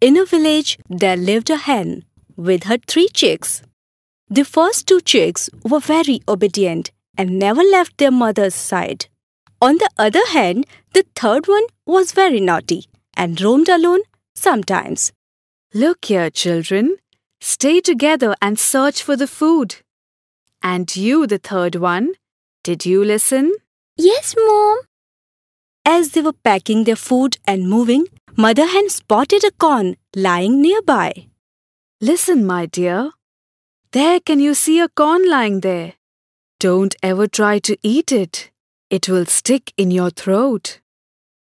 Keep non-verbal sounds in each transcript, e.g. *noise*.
In a village, there lived a hen with her three chicks. The first two chicks were very obedient and never left their mother's side. On the other hand, the third one was very naughty and roamed alone sometimes. Look here, children. Stay together and search for the food. And you, the third one, did you listen? Yes, Mom. As they were packing their food and moving, Mother Hen spotted a corn lying nearby. Listen, my dear. There can you see a corn lying there? Don't ever try to eat it. It will stick in your throat.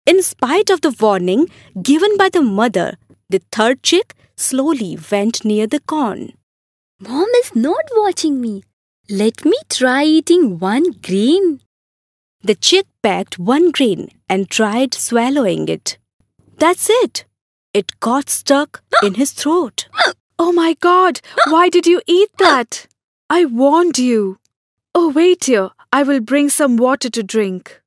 In spite of the warning given by the mother, the third chick slowly went near the corn. Mom is not watching me. Let me try eating one grain. The chick pecked one grain and tried swallowing it. That's it. It got stuck in his throat. Oh my god, why did you eat that? I warned you. Oh, wait here. I will bring some water to drink.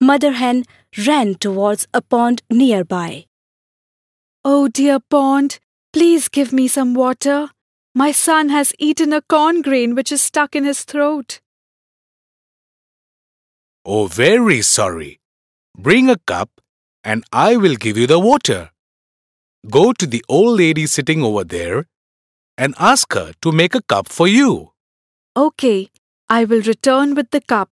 Mother Hen ran towards a pond nearby. Oh, dear pond, please give me some water. My son has eaten a corn grain which is stuck in his throat. Oh, very sorry. Bring a cup and I will give you the water. Go to the old lady sitting over there and ask her to make a cup for you. Okay, I will return with the cup.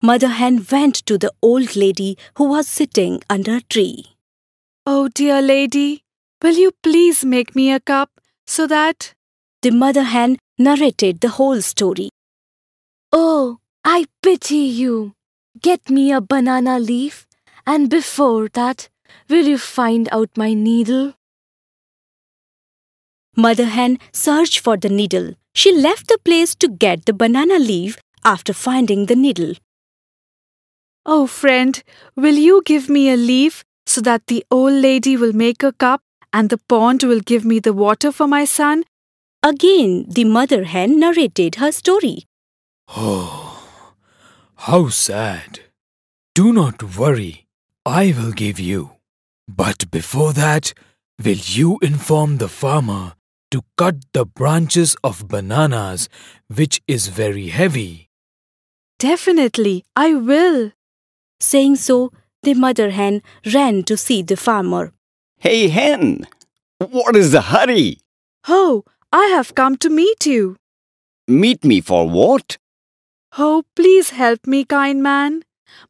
Mother Hen went to the old lady who was sitting under a tree. Oh, dear lady, will you please make me a cup so that. The mother hen narrated the whole story. Oh, I pity you. Get me a banana leaf, and before that, will you find out my needle? Mother Hen searched for the needle. She left the place to get the banana leaf after finding the needle. Oh, friend, will you give me a leaf so that the old lady will make a cup and the pond will give me the water for my son? Again, the mother hen narrated her story. *sighs* Oh, how sad. Do not worry, I will give you. But before that, will you inform the farmer to cut the branches of bananas, which is very heavy? Definitely, I will. Saying so, the mother hen ran to see the farmer. Hey, hen! What is the hurry? Oh, I have come to meet you. Meet me for what? Oh, please help me, kind man.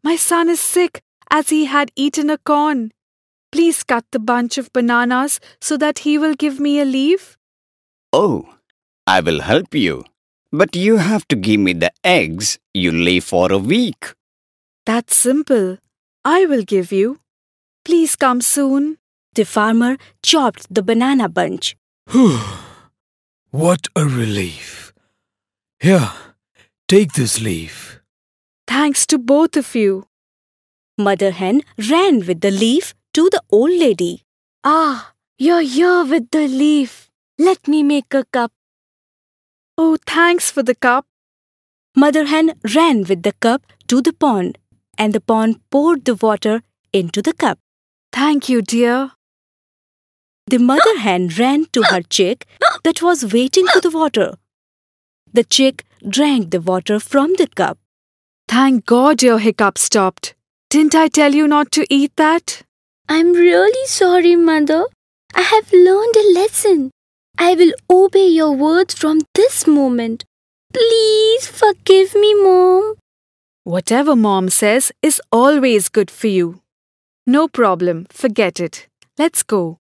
My son is sick as he had eaten a corn. Please cut the bunch of bananas so that he will give me a leaf. Oh, I will help you. But you have to give me the eggs you lay for a week. That's simple. I will give you. Please come soon. The farmer chopped the banana bunch. what a relief. Here, take this leaf. Thanks to both of you. Mother hen ran with the leaf to the old lady. Ah, you're here with the leaf. Let me make a cup. Oh, thanks for the cup. Mother hen ran with the cup to the pond, and the pond poured the water into the cup. Thank you, dear. The mother hen ran to her chick that was waiting for the water. The chick drank the water from the cup. Thank God your hiccup stopped. Didn't I tell you not to eat that? I'm really sorry, Mother. I have learned a lesson. I will obey your words from this moment. Please forgive me, Mom. Whatever Mom says is always good for you. No problem, forget it. Let's go.